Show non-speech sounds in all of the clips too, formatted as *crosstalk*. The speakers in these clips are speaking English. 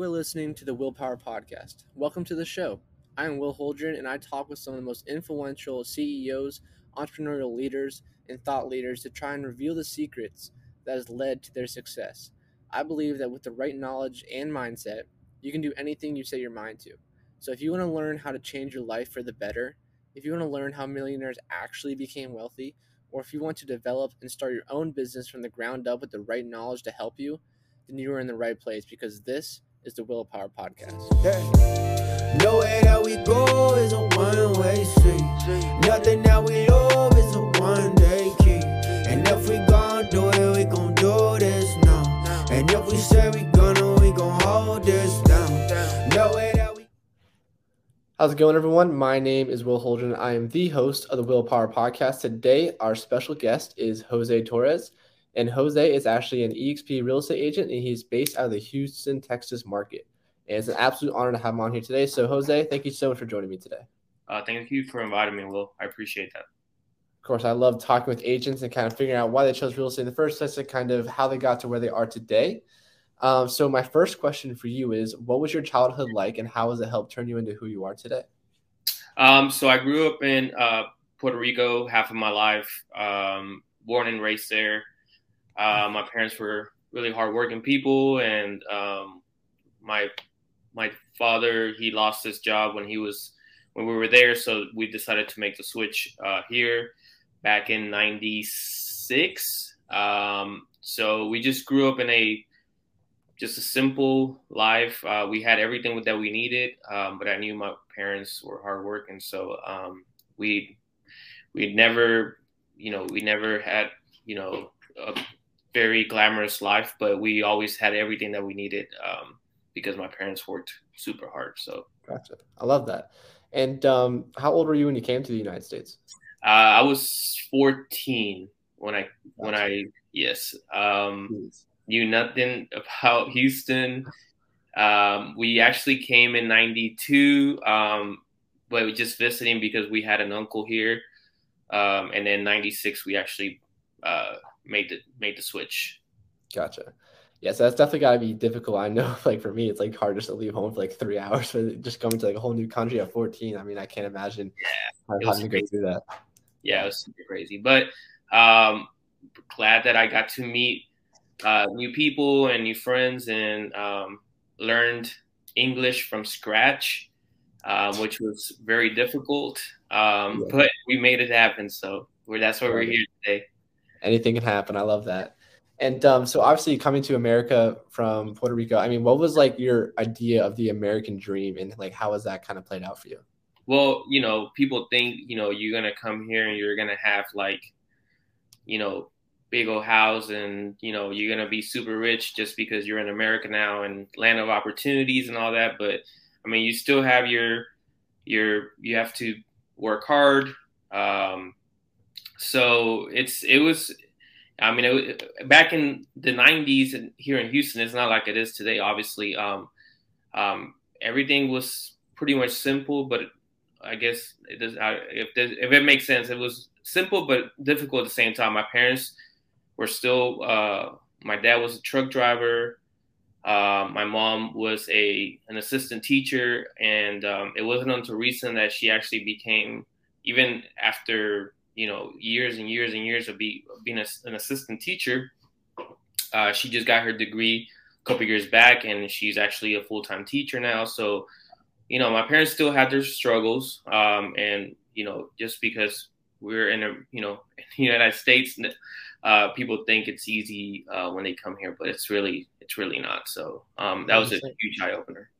You are listening to the Willpower Podcast. Welcome to the show. I am Will Holdren, and I talk with some of the most influential CEOs, entrepreneurial leaders, and thought leaders to try and reveal the secrets that has led to their success. I believe that with the right knowledge and mindset, you can do anything you set your mind to. So if you want to learn how to change your life for the better, if you want to learn how millionaires actually became wealthy, or if you want to develop and start your own business from the ground up with the right knowledge to help you, then you are in the right place because this is the Willpower Podcast. Yeah. Nowhere that we go is a one way street. Nothing that we love is a one day key. And if we gon' do it, we gon' do this now. And if we say we gonna, we gon' hold this down. Nowhere that we How's it going, everyone? My name is Will Holdren. I am the host of the Willpower Podcast. Today, our special guest is Jose Torres. And Jose is actually an EXP real estate agent, and he's based out of the Houston, Texas market. And it's an absolute honor to have him on here today. So, Jose, thank you so much for joining me today. Uh, thank you for inviting me, Will. I appreciate that. Of course, I love talking with agents and kind of figuring out why they chose real estate in the first place and kind of how they got to where they are today. Um, so, my first question for you is What was your childhood like, and how has it helped turn you into who you are today? Um, so, I grew up in uh, Puerto Rico half of my life, um, born and raised there. Uh, my parents were really hardworking people, and um, my my father he lost his job when he was when we were there, so we decided to make the switch uh, here back in '96. Um, so we just grew up in a just a simple life. Uh, we had everything that we needed, um, but I knew my parents were hardworking, so um, we we never, you know, we never had, you know, a very glamorous life, but we always had everything that we needed um, because my parents worked super hard. So gotcha. I love that. And um, how old were you when you came to the United States? Uh, I was 14 when I gotcha. when I yes um, knew nothing about *laughs* Houston. Um, we actually came in '92, um, but just visiting because we had an uncle here. Um, and then '96 we actually uh, made the made the switch. Gotcha. Yeah, so that's definitely got to be difficult. I know, *laughs* like for me, it's like hard just to leave home for like three *laughs* hours, but just coming to like a whole new country at 14. I mean, I can't imagine yeah, having to go through that. Yeah, it was super crazy, but um, glad that I got to meet uh, new people and new friends and um, learned English from scratch, um, which was very difficult. Um, yeah. But we made it happen, so we're, that's why we're here today anything can happen. I love that. And um, so obviously coming to America from Puerto Rico, I mean, what was like your idea of the American dream and like how has that kind of played out for you? Well, you know, people think, you know, you're gonna come here and you're gonna have like, you know, big old house and, you know, you're gonna be super rich just because you're in America now and land of opportunities and all that. But I mean you still have your your you have to work hard. Um, so it's it was I mean, it, back in the '90s and here in Houston, it's not like it is today. Obviously, um, um, everything was pretty much simple, but I guess it does. If if it makes sense, it was simple but difficult at the same time. My parents were still. Uh, my dad was a truck driver. Uh, my mom was a an assistant teacher, and um, it wasn't until recent that she actually became, even after you know years and years and years of be, being a, an assistant teacher. Uh, she just got her degree a couple years back, and she's actually a full time teacher now. So, you know, my parents still had their struggles, um, and you know, just because we're in a you know *laughs* in the United States, uh, people think it's easy uh, when they come here, but it's really it's really not. So um, that was a huge eye opener.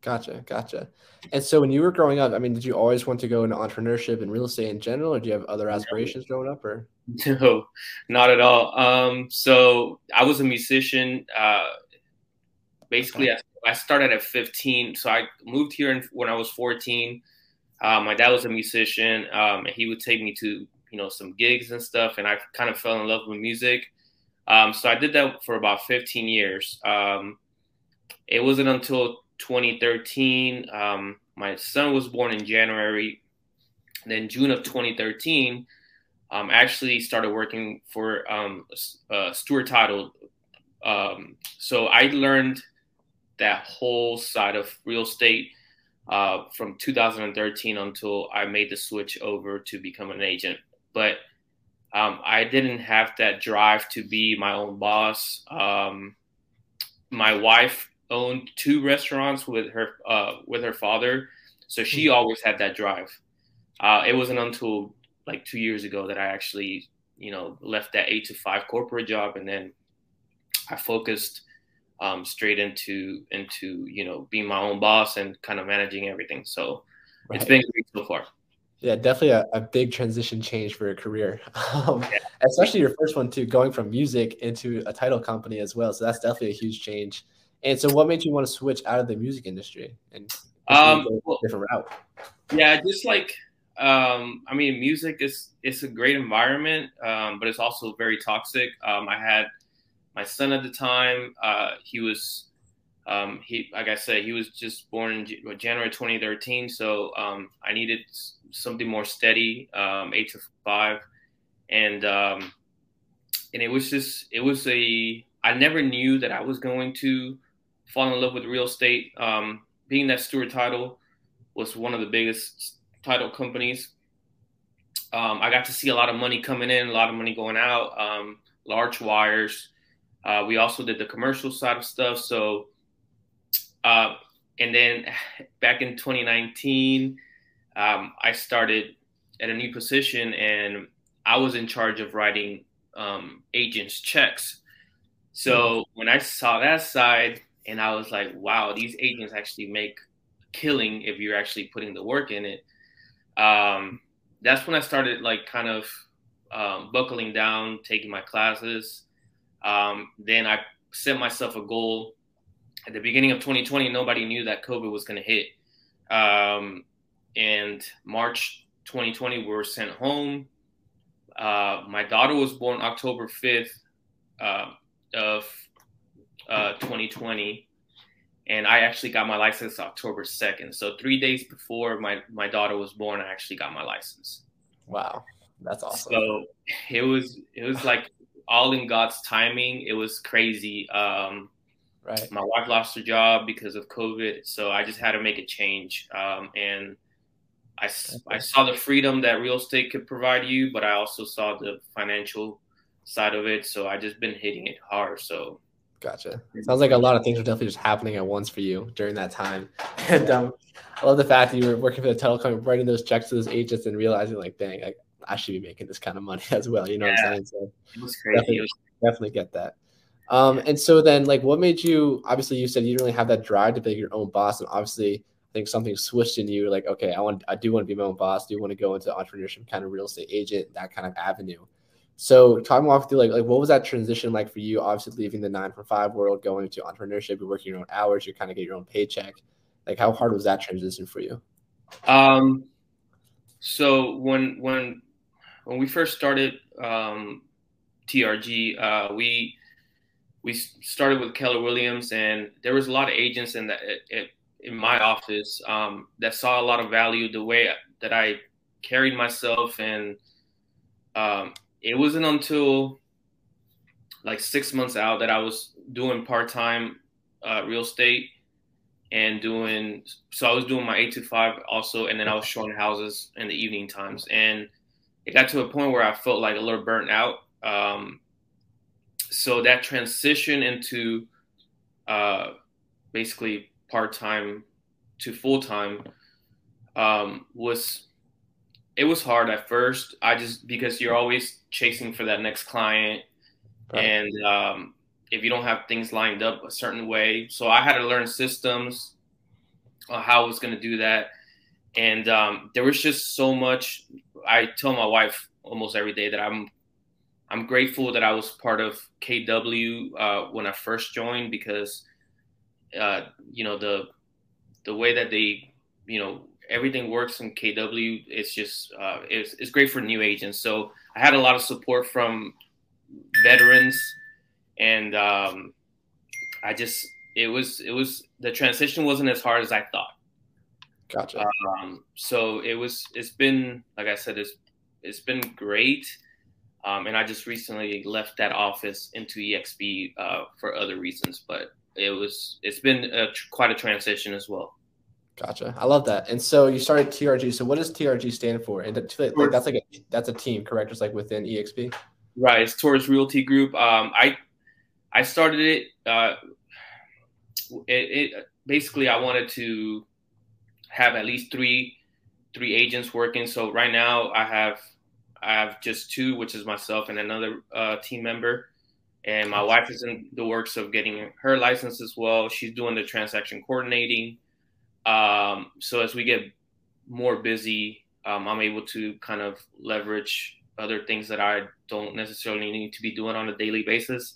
Gotcha, gotcha. And so when you were growing up, I mean, did you always want to go into entrepreneurship and real estate in general, or do you have other aspirations growing up, or? No, not at all. Um, so I was a musician. Uh, basically. I, I, started at 15. So I moved here in, when I was 14. Uh, my dad was a musician, um, and he would take me to you know some gigs and stuff, and I kind of fell in love with music. Um, so I did that for about 15 years. Um, it wasn't until 2013. Um, my son was born in January. Then June of 2013, um, actually started working for um, uh, Stewart Title. Um, so I learned that whole side of real estate uh, from 2013 until I made the switch over to become an agent. But um, I didn't have that drive to be my own boss. Um, my wife owned two restaurants with her uh, with her father, so she mm-hmm. always had that drive. Uh, it wasn't until like two years ago that I actually, you know, left that eight to five corporate job and then I focused um, straight into into you know being my own boss and kind of managing everything. So right. it's been great so far. Yeah, definitely a, a big transition change for your career, *laughs* um, yeah. especially your first one too, going from music into a title company as well. So that's definitely a huge change. And so, what made you want to switch out of the music industry and um, different route? Yeah, just like um, I mean, music is it's a great environment, um, but it's also very toxic. Um, I had my son at the time. Uh, he was um, he like I said, he was just born in January 2013, so um, I needed something more steady, um, eight to five, and um, and it was just it was a I never knew that I was going to fall in love with real estate. Um, being that Stewart Title was one of the biggest title companies, um, I got to see a lot of money coming in, a lot of money going out, um, large wires. Uh, we also did the commercial side of stuff, so uh, and then *laughs* back in 2019, um, I started at a new position and I was in charge of writing um, agents' checks. So hmm. when I saw that side, and I was like, wow, these agents actually make killing if you're actually putting the work in it. Um, that's when I started like kind of um, buckling down, taking my classes. Um, then I set myself a goal at the beginning of 2020, nobody knew that COVID was going to hit. Um, and March 2020, we were sent home. Uh, my daughter was born October 5th uh, of uh, 2020, and I actually got my license October 2nd. So three days before my my daughter was born, I actually got my license. Wow, that's awesome. So it was it was like all in God's timing. It was crazy. Um, Right. My wife lost her job because of COVID, so I just had to make a change. Um, and I, okay. I saw the freedom that real estate could provide you, but I also saw the financial side of it. So I just been hitting it hard. So Gotcha. Sounds like a lot of things were definitely just happening at once for you during that time. *laughs* And um, I love the fact that you were working for the telecom, writing those checks to those agents and realizing like, dang, I, I should be making this kind of money *laughs* as well. You know yeah. what I'm saying? So it was crazy. Definitely, was- definitely get that. Um, and so then, like, what made you? Obviously, you said you didn't really have that drive to be your own boss, and obviously, I think something switched in you. Like, okay, I want, I do want to be my own boss. Do you want to go into entrepreneurship, kind of real estate agent, that kind of avenue. So, talk off through like, like, what was that transition like for you? Obviously, leaving the nine from five world, going into entrepreneurship, you're working your own hours, you kind of get your own paycheck. Like, how hard was that transition for you? Um, so when when when we first started um, TRG, uh, we we started with Keller Williams, and there was a lot of agents in that in my office um, that saw a lot of value the way that I carried myself, and um, it wasn't until like six months out that I was doing part time uh, real estate and doing so I was doing my eight to five also, and then I was showing houses in the evening times, and it got to a point where I felt like a little burnt out. Um, so that transition into uh, basically part time to full time um, was it was hard at first. I just because you're always chasing for that next client, right. and um, if you don't have things lined up a certain way, so I had to learn systems on how I was going to do that, and um, there was just so much. I tell my wife almost every day that I'm I'm grateful that I was part of KW uh, when I first joined because, uh, you know, the the way that they, you know, everything works in KW. It's just uh, it's, it's great for new agents. So I had a lot of support from veterans, and um, I just it was it was the transition wasn't as hard as I thought. Gotcha. Um, so it was it's been like I said it's it's been great um, and I just recently left that office into EXP uh, for other reasons, but it was it's been a, quite a transition as well. Gotcha. I love that. And so you started TRG. So what does TRG stand for? And like, that's like a that's a team, correct? Just like within EXP. Right. It's Torres Realty Group. Um, I I started it. Uh, it, it basically I wanted to have at least three three agents working. So right now I have I have just two, which is myself and another uh, team member. And my wife is in the works of getting her license as well. She's doing the transaction coordinating. Um, so as we get more busy, um, I'm able to kind of leverage other things that I don't necessarily need to be doing on a daily basis,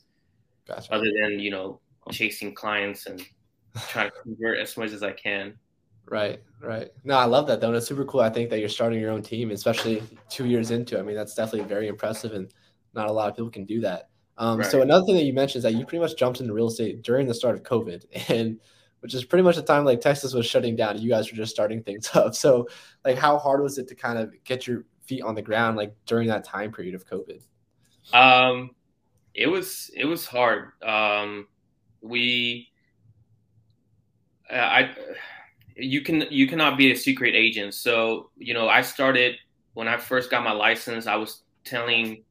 gotcha. other than you know chasing clients and *laughs* trying to convert as much as I can. Right, right. No, I love that though. And it's super cool. I think that you're starting your own team, especially two years into. It. I mean, that's definitely very impressive, and not a lot of people can do that. Um, right. So another thing that you mentioned is that you pretty much jumped into real estate during the start of COVID, *laughs* and which is pretty much the time like Texas was shutting down. You guys were just starting things *laughs* up. So, like, how hard was it to kind of get your feet on the ground like during that time period of COVID? Um, it was it was hard. Um, we, I you can you cannot be a secret agent. So you know, I started when I first got my license. I was telling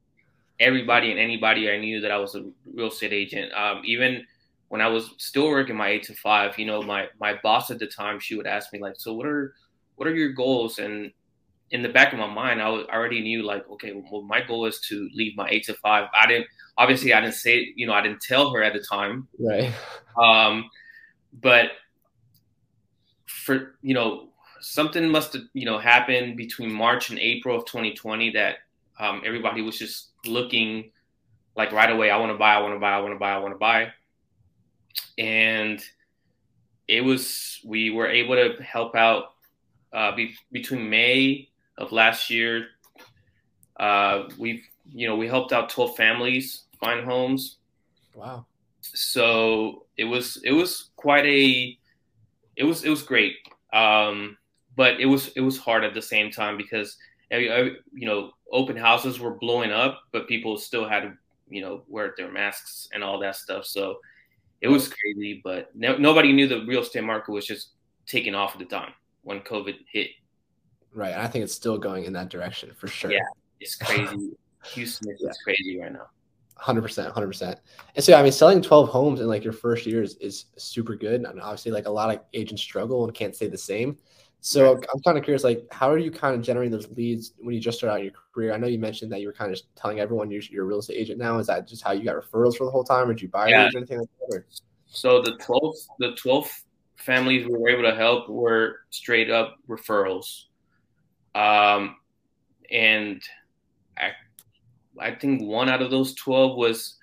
everybody and anybody I knew that I was a real estate agent. Um, even when I was still working my eight to five, you know, my my boss at the time, she would ask me like, "So what are what are your goals?" And in the back of my mind, I was already knew like, okay, well, my goal is to leave my eight to five. I didn't obviously I didn't say, you know, I didn't tell her at the time, right? Um, but for you know something must have you know happened between March and April of 2020 that um, everybody was just looking like right away. I want to buy. I want to buy. I want to buy. I want to buy. And it was we were able to help out uh, be, between May of last year. Uh, we've you know we helped out 12 families find homes. Wow. So it was it was quite a it was it was great, um, but it was it was hard at the same time because you know open houses were blowing up, but people still had to you know wear their masks and all that stuff. So it was crazy, but no, nobody knew the real estate market was just taking off at the time when COVID hit. Right, I think it's still going in that direction for sure. Yeah, it's crazy. *laughs* Houston is yeah. crazy right now. Hundred percent, hundred percent. And so, I mean, selling twelve homes in like your first year is, is super good. And obviously, like a lot of agents struggle and can't say the same. So. I'm kind of curious, like, how are you kind of generating those leads when you just start out your career? I know you mentioned that you were kind of telling everyone you're, you're a real estate agent now. Is that just how you got referrals for the whole time, or did you buy yeah. or anything like that? Or? So the twelve, the twelve families we were able to help were straight up referrals, um, and I, I think one out of those 12 was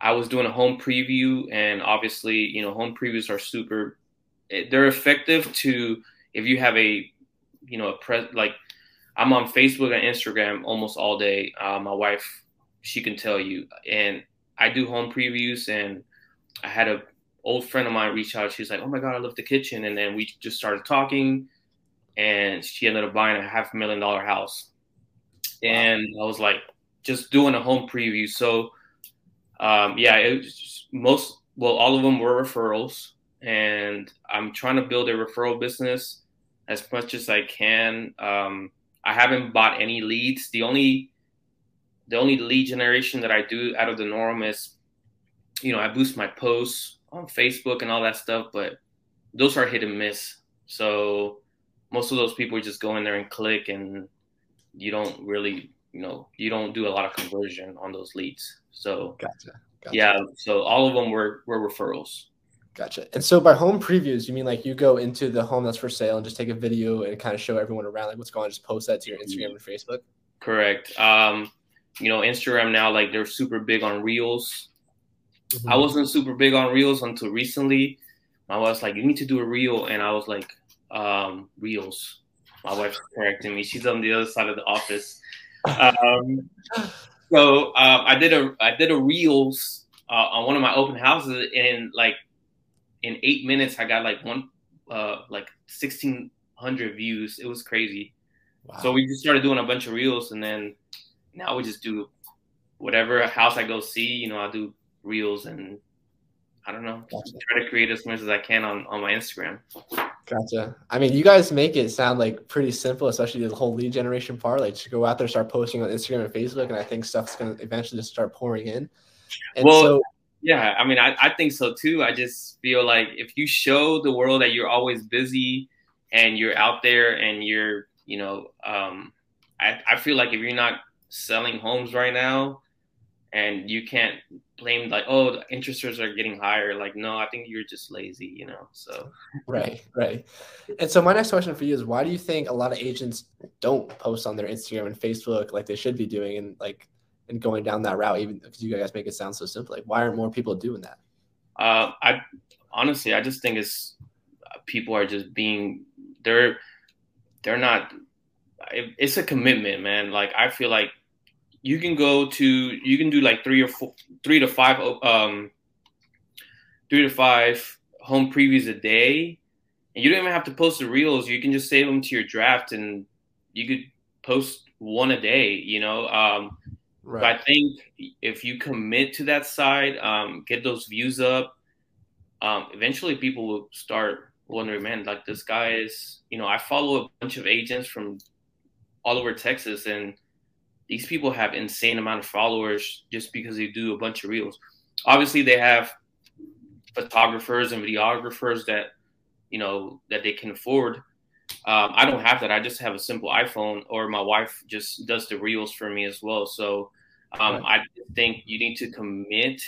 I was doing a home preview, and obviously, you know, home previews are super. They're effective to if you have a, you know, a press like I'm on Facebook and Instagram almost all day. Uh, my wife, she can tell you, and I do home previews. And I had a old friend of mine reach out. She's like, "Oh my god, I love the kitchen," and then we just started talking, and she ended up buying a half million dollar house. And wow. I was like, just doing a home preview. So um, yeah, it was most well, all of them were referrals, and I'm trying to build a referral business as much as I can. Um, I haven't bought any leads. The only the only lead generation that I do out of the norm is, you know, I boost my posts on Facebook and all that stuff, but those are hit and miss. So most of those people just go in there and click, and you don't really you know you don't do a lot of conversion on those leads. So gotcha. gotcha. Yeah, so all of them were were referrals. Gotcha. And so by home previews, you mean like you go into the home that's for sale and just take a video and kind of show everyone around like what's going on, just post that to your Instagram and Facebook? Correct. Um, you know, Instagram now, like they're super big on reels. Mm-hmm. I wasn't super big on reels until recently. My wife's like, you need to do a reel. And I was like, um, reels. My wife's correcting me. She's on the other side of the office. Um, *laughs* so uh, I did a I did a reels uh, on one of my open houses, and like in eight minutes, I got like one uh, like sixteen hundred views. It was crazy. Wow. So we just started doing a bunch of reels, and then now we just do whatever house I go see. You know, I do reels, and I don't know, gotcha. try to create as much as I can on, on my Instagram. Gotcha. I mean, you guys make it sound like pretty simple, especially the whole lead generation part. Like, to go out there, start posting on Instagram and Facebook, and I think stuff's going to eventually just start pouring in. And well, so, yeah, I mean, I, I think so too. I just feel like if you show the world that you're always busy and you're out there and you're, you know, um, I, I feel like if you're not selling homes right now and you can't blame like oh the interest rates are getting higher like no i think you're just lazy you know so right right and so my next question for you is why do you think a lot of agents don't post on their instagram and facebook like they should be doing and like and going down that route even because you guys make it sound so simple like why aren't more people doing that uh i honestly i just think it's people are just being they're they're not it's a commitment man like i feel like you can go to you can do like three or four, three to five, um, three to five home previews a day, and you don't even have to post the reels. You can just save them to your draft, and you could post one a day. You know, um, right. I think if you commit to that side, um, get those views up, um, eventually people will start wondering, man, like this guy is. You know, I follow a bunch of agents from all over Texas, and these people have insane amount of followers just because they do a bunch of reels. Obviously, they have photographers and videographers that you know that they can afford. Um, I don't have that. I just have a simple iPhone, or my wife just does the reels for me as well. So um, right. I think you need to commit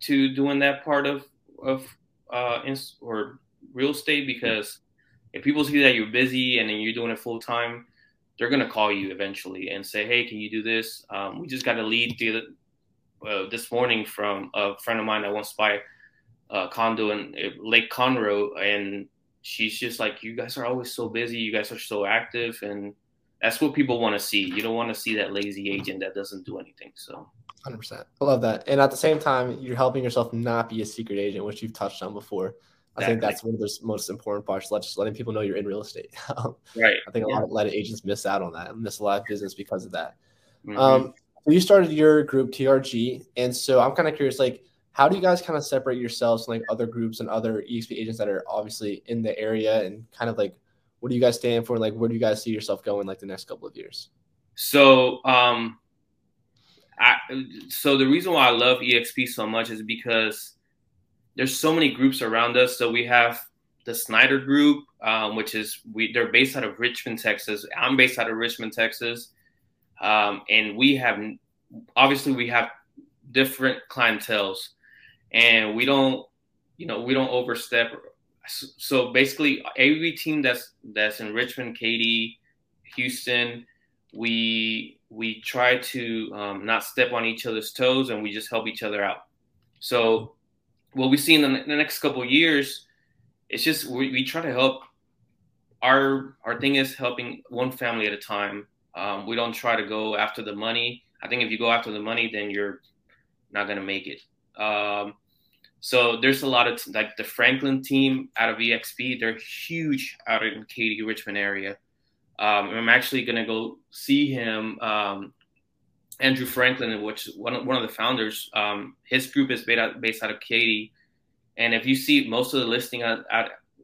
to doing that part of of uh, or real estate because if people see that you're busy and then you're doing it full time, they're going to call you eventually and say, "Hey, can you do this?" Um, we just got a lead the, uh, this morning from a friend of mine that wants to buy a condo in uh, Lake Conroe, and she's just like, "You guys are always so busy. You guys are so active, and that's what people want to see. You don't want to see that lazy agent that doesn't do anything." So. 100%. I love that. And at the same time, you're helping yourself not be a secret agent, which you've touched on before. I think that's one of the most important parts. Just letting people know you're in real estate. *laughs* right. I think yeah. a lot of, a lot of agents miss out on that, and miss a lot of business because of that. Mm-hmm. Um, so you started your group TRG, and so I'm kind of curious, like, how do you guys kind of separate yourselves from like other groups and other EXP agents that are obviously in the area, and kind of like, what do you guys stand for? Like, where do you guys see yourself going like the next couple of years? So, um, I so the reason why I love EXP so much is because there's so many groups around us. So we have the Snyder Group, um, which is we they're based out of Richmond, Texas. I'm based out of Richmond, Texas, um, and we have obviously we have different clientels, and we don't you know we don't overstep. So basically, every team that's that's in Richmond, Katy, Houston, we we try to um, not step on each other's toes, and we just help each other out. So what we see in the, the next couple years, it's just we, we, try to help. Our our thing is helping one family at a time. Um, we don't try to go after the money. I think if you go after the money, then you're not gonna make it. Um, so there's a lot of like the Franklin team out of EXP. They're huge out in Katy Richmond area. Um, I'm actually gonna go see him um, Andrew Franklin, which one of, one of the founders, um, his group is based out, based out of Katy. And if you see most of the listing at,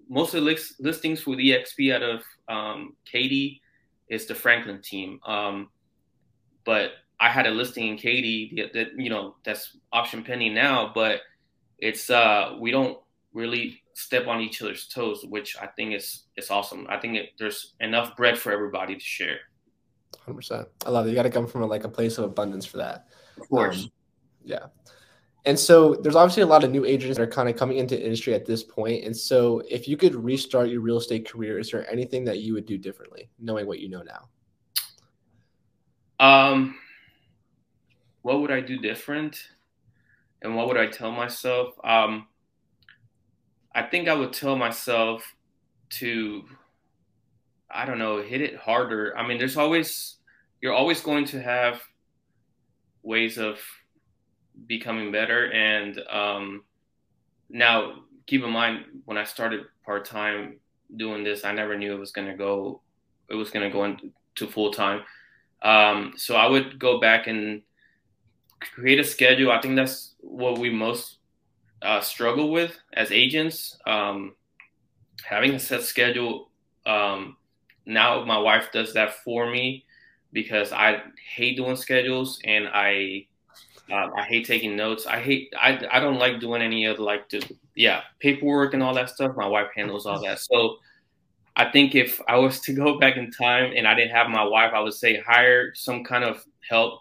most of the list, listings for EXP out of um, Katy is the Franklin team. Um, but I had a listing in Katy that, that, you know that's option pending now, but it's uh we don't really step on each other's toes, which I think is is awesome. I think it, there's enough bread for everybody to share. Hundred percent. I love it. You got to come from a, like a place of abundance for that. Of course. Um, yeah. And so there's obviously a lot of new agents that are kind of coming into industry at this point. And so if you could restart your real estate career, is there anything that you would do differently, knowing what you know now? Um, what would I do different? And what would I tell myself? Um, I think I would tell myself to I don't know, hit it harder. I mean, there's always you're always going to have ways of becoming better. And um, now, keep in mind, when I started part time doing this, I never knew it was going to go. It was going to go into full time. Um, so I would go back and create a schedule. I think that's what we most uh, struggle with as agents. Um, having a set schedule. Um, now my wife does that for me because I hate doing schedules and I uh, I hate taking notes. I hate I I don't like doing any of like the yeah paperwork and all that stuff. My wife handles all that. So I think if I was to go back in time and I didn't have my wife, I would say hire some kind of help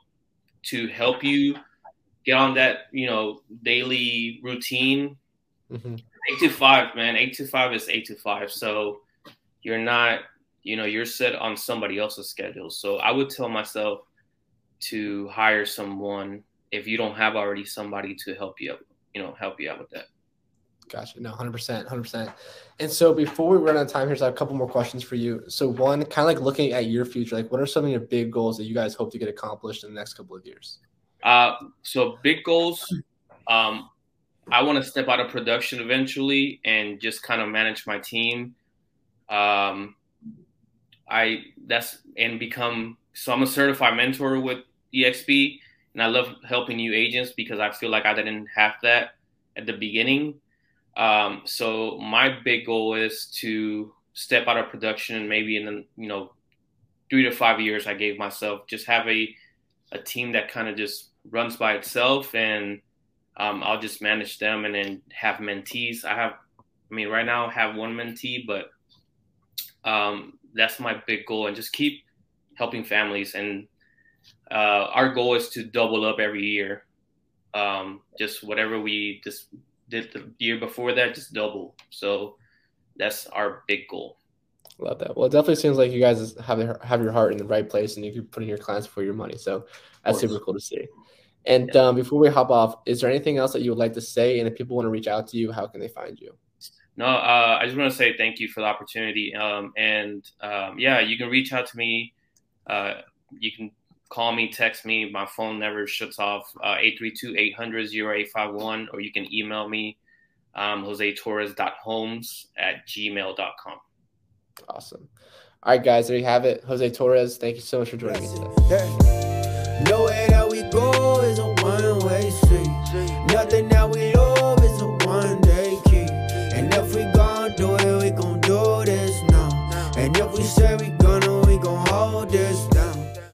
to help you get on that you know daily routine. Mm-hmm. Eight to five, man. Eight to five is eight to five. So you're not you know you're set on somebody else's schedule. So I would tell myself to hire someone if you don't have already somebody to help you, you know, help you out with that. Gotcha. No, 100%. 100%. And so before we run out of time here, so I have a couple more questions for you. So, one, kind of like looking at your future, like what are some of your big goals that you guys hope to get accomplished in the next couple of years? Uh, so, big goals. Um, I want to step out of production eventually and just kind of manage my team. Um, I that's and become so I'm a certified mentor with EXP, and I love helping new agents because I feel like I didn't have that at the beginning. Um, so my big goal is to step out of production and maybe in the you know three to five years I gave myself just have a a team that kind of just runs by itself and um, I'll just manage them and then have mentees. I have, I mean, right now I have one mentee, but um, that's my big goal and just keep helping families. And uh, our goal is to double up every year. Um, just whatever we just did the year before that, just double. So that's our big goal. Love that. Well, it definitely seems like you guys have have your heart in the right place, and you're putting your clients for your money. So that's super cool to see. And yeah. um, before we hop off, is there anything else that you would like to say? And if people want to reach out to you, how can they find you? No, uh, I just want to say thank you for the opportunity. Um, and um, yeah, you can reach out to me. Uh, you can call me, text me. My phone never shuts off. Uh, 832-800-0851, or you can email me, um, josetorres.homes at gmail.com. Awesome. All right, guys, there you have it. Jose Torres, thank you so much for joining me today.